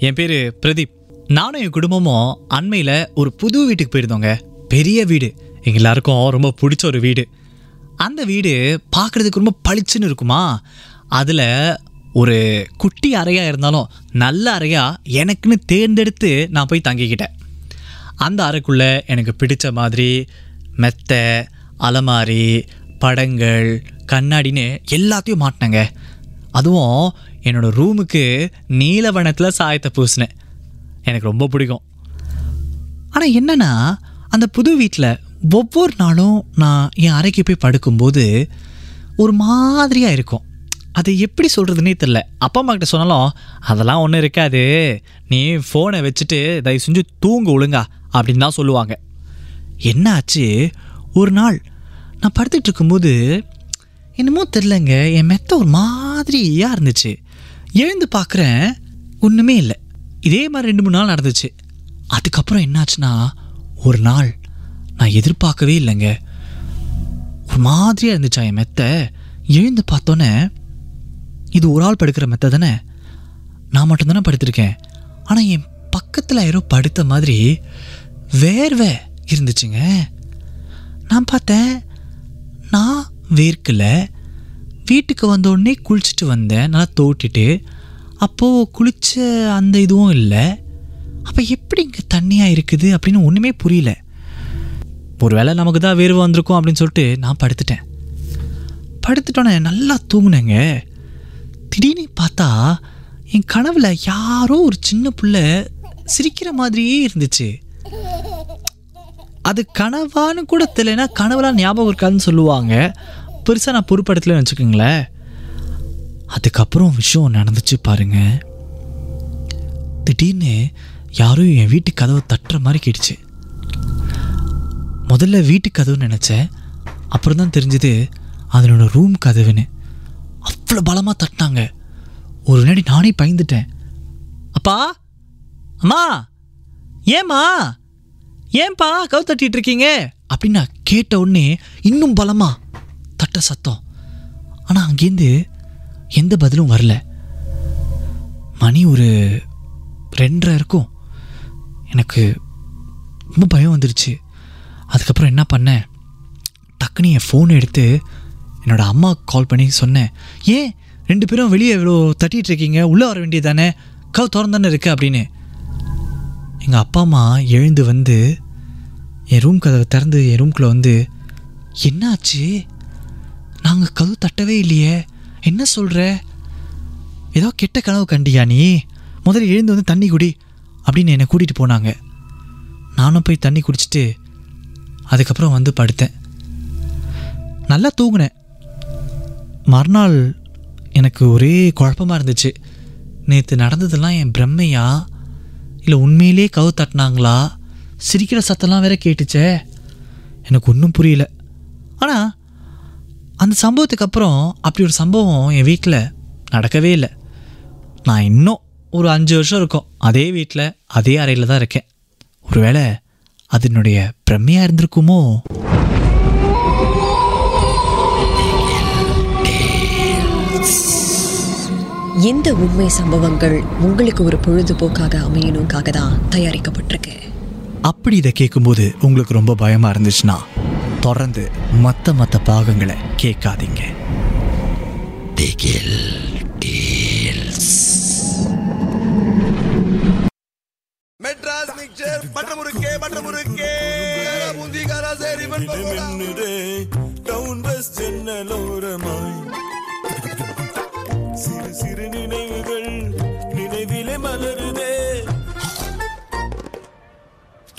என் பேர் பிரதீப். நானும் என் குடும்பமும் அண்மையில் ஒரு புது வீட்டுக்கு போயிருந்தோங்க. பெரிய வீடு. எங்கள் எல்லாருக்கும் ரொம்ப பிடிச்ச ஒரு வீடு. அந்த வீடு பார்க்குறதுக்கு ரொம்ப பளிச்சுன்னு இருக்குமா? அதில் ஒரு குட்டி அறையாக இருந்தாலும் நல்ல அறையாக எனக்குன்னு தேர்ந்தெடுத்து நான் போய் தங்கிக்கிட்டேன். அந்த அறைக்குள்ளே எனக்கு பிடிச்ச மாதிரி மெத்தை அலமாரி படங்கள் கண்ணாடின்னு எல்லாத்தையும் மாட்டினேங்க. அதுவும் என்னோடய ரூமுக்கு நீலவனத்தில் சாயத்தை பூசினேன். எனக்கு ரொம்ப பிடிக்கும். ஆனால் என்னன்னா அந்த புது வீட்டில் ஒவ்வொரு நாளும் நான் என் அறைக்கு போய் படுக்கும்போது ஒரு மாதிரியாக இருக்கும். அது எப்படி சொல்கிறதுனே தெரில அப்பா அம்மாக்கிட்ட சொன்னாலும் அதெல்லாம் ஒன்றும் இருக்காது. நீ ஃபோனை வச்சுட்டு தயவு செஞ்சு தூங்க ஒழுங்கா அப்படின்னு தான் சொல்லுவாங்க. என்ன ஆச்சு? ஒரு நாள் நான் படுத்துட்டு இருக்கும்போது என்னமோ தெரிலங்க என் மெத்த ஒரு மாதிரியாக இருந்துச்சு. எழுந்து பார்க்குறேன் ஒன்றுமே இல்லை. இதே மாதிரி ரெண்டு மூணு நாள் நடந்துச்சு. அதுக்கப்புறம் என்னாச்சுன்னா ஒரு நாள் நான் எதிர்பார்க்கவே இல்லைங்க. ஒரு மாதிரியாக இருந்துச்சா என் மெத்த? எழுந்து பார்த்தோன்னே இது ஒரு ஆள் படுக்கிற மெத்த தானே? நான் மட்டும்தானே படுத்திருக்கேன். ஆனால் என் பக்கத்தில் யாரோ படுத்த மாதிரி வேர்வை இருந்துச்சுங்க. நான் பார்த்தேன் நான் வேர்க்கலை வீட்டுக்கு வந்தோடனே குளிச்சுட்டு வந்தேன். நல்லா தோட்டிட்டு அப்போது குளிச்ச அந்த இதுவும் இல்லை. அப்போ எப்படி இங்கே தண்ணியாக இருக்குது அப்படின்னு ஒன்றுமே புரியல. ஒருவேளை நமக்கு தான் வேர்வை வந்திருக்கும் அப்படின்னு சொல்லிட்டு நான் படுத்துட்டேன். படுத்துட்டோன்னே நல்லா தூங்கினேங்க. திடீர்னு பார்த்தா என் கனவில் யாரோ ஒரு சின்ன புள்ள சிரிக்கிற மாதிரியே இருந்துச்சு. அது கனவான்னு கூட தெரியலனா கனவுலாம் ஞாபகம் இருக்காதுன்னு சொல்லுவாங்க. பெருசாக நான் பொறுப்படுத்தலன்னு வச்சுக்கோங்களேன். அதுக்கப்புறம் விஷயம் நடந்துச்சு பாருங்க. திடீர்னு யாரும் என் வீட்டு கதவை தட்டுற மாதிரி கேட்டுச்சு. முதல்ல வீட்டு கதவுன்னு நினச்சேன். அப்புறம் தான் தெரிஞ்சது அதனோட ரூம் கதவுன்னு. அவ்வளோ பலமாக தட்டினாங்க. ஒரு வினாடி நானே பயந்துட்டேன். அப்பா! அம்மா! ஏம்மா? ஏன்பா கவு தட்டிட்டு இருக்கீங்க அப்படின்னு நான் கேட்ட உடனே இன்னும் பலமா தட்ட சத்தம். ஆனால் அங்கேருந்து எந்த பதிலும் வரல. மணி ஒரு ரெண்டரை இருக்கும். எனக்கு ரொம்ப பயம் வந்துருச்சு. அதுக்கப்புறம் என்ன பண்ணேன்? டக்குன்னு என் ஃபோன் எடுத்து என்னோட அம்மாவுக்கு கால் பண்ணி சொன்னேன். ஏன் ரெண்டு பேரும் வெளியே இவ்வளோ தட்டிகிட்டு இருக்கீங்க உள்ளே வர வேண்டியது தானே? கவு திறந்தானே இருக்குது அப்படின்னு. எங்கள் அப்பா அம்மா எழுந்து வந்து என் ரூம் கதவை திறந்து என் ரூம்குள்ளே வந்து என்னாச்சு? நாங்கள் கதவு தட்டவே இல்லையே. என்ன சொல்கிற ஏதோ கெட்ட கனவு கண்டியா நீ? முதல்ல எழுந்து வந்து தண்ணி குடி அப்படின்னு என்னை கூட்டிகிட்டு போனாங்க. நானும் போய் தண்ணி குடிச்சிட்டு அதுக்கப்புறம் வந்து படுத்தேன். நல்லா தூங்கினேன். மறுநாள் எனக்கு ஒரே குழப்பமாக இருந்துச்சு. நேற்று நடந்ததெல்லாம் என் பிரம்மையா இல்லை உண்மையிலே கவு தட்டினாங்களா? சிரிக்கிற சத்தம்லாம் வேற கேட்டுச்சே. எனக்கு ஒன்றும் புரியல. ஆனால் அந்த சம்பவத்துக்கு அப்புறம் அப்படி ஒரு சம்பவம் என் வீட்டில் நடக்கவே இல்லை. நான் இன்னும் ஒரு அஞ்சு வருஷம் இருக்கும் அதே வீட்டில் அதே அறையில் தான் இருக்கேன். ஒருவேளை அது என்னுடைய பிரம்மையாக இருந்திருக்குமோ? இந்த உண்மை சம்பவங்கள் உங்களுக்கு ஒரு பொழுதுபோக்காக அமையணுக்காக தான் தயாரிக்கப்பட்டிருக்கு. அப்படி இதை கேட்கும்போது உங்களுக்கு ரொம்ப பயமா இருந்துச்சுன்னா தொடர்ந்து மற்ற மற்ற பாகங்களை கேட்காதீங்க. மெட்ராஸ் மிக்சர் பட்ட முறுக்கே பட்ட முறுக்கே பூந்திகாரா சரி பண்போடா மின்னுதே டவுன் பஸ் ஜன்னலோரமாய்.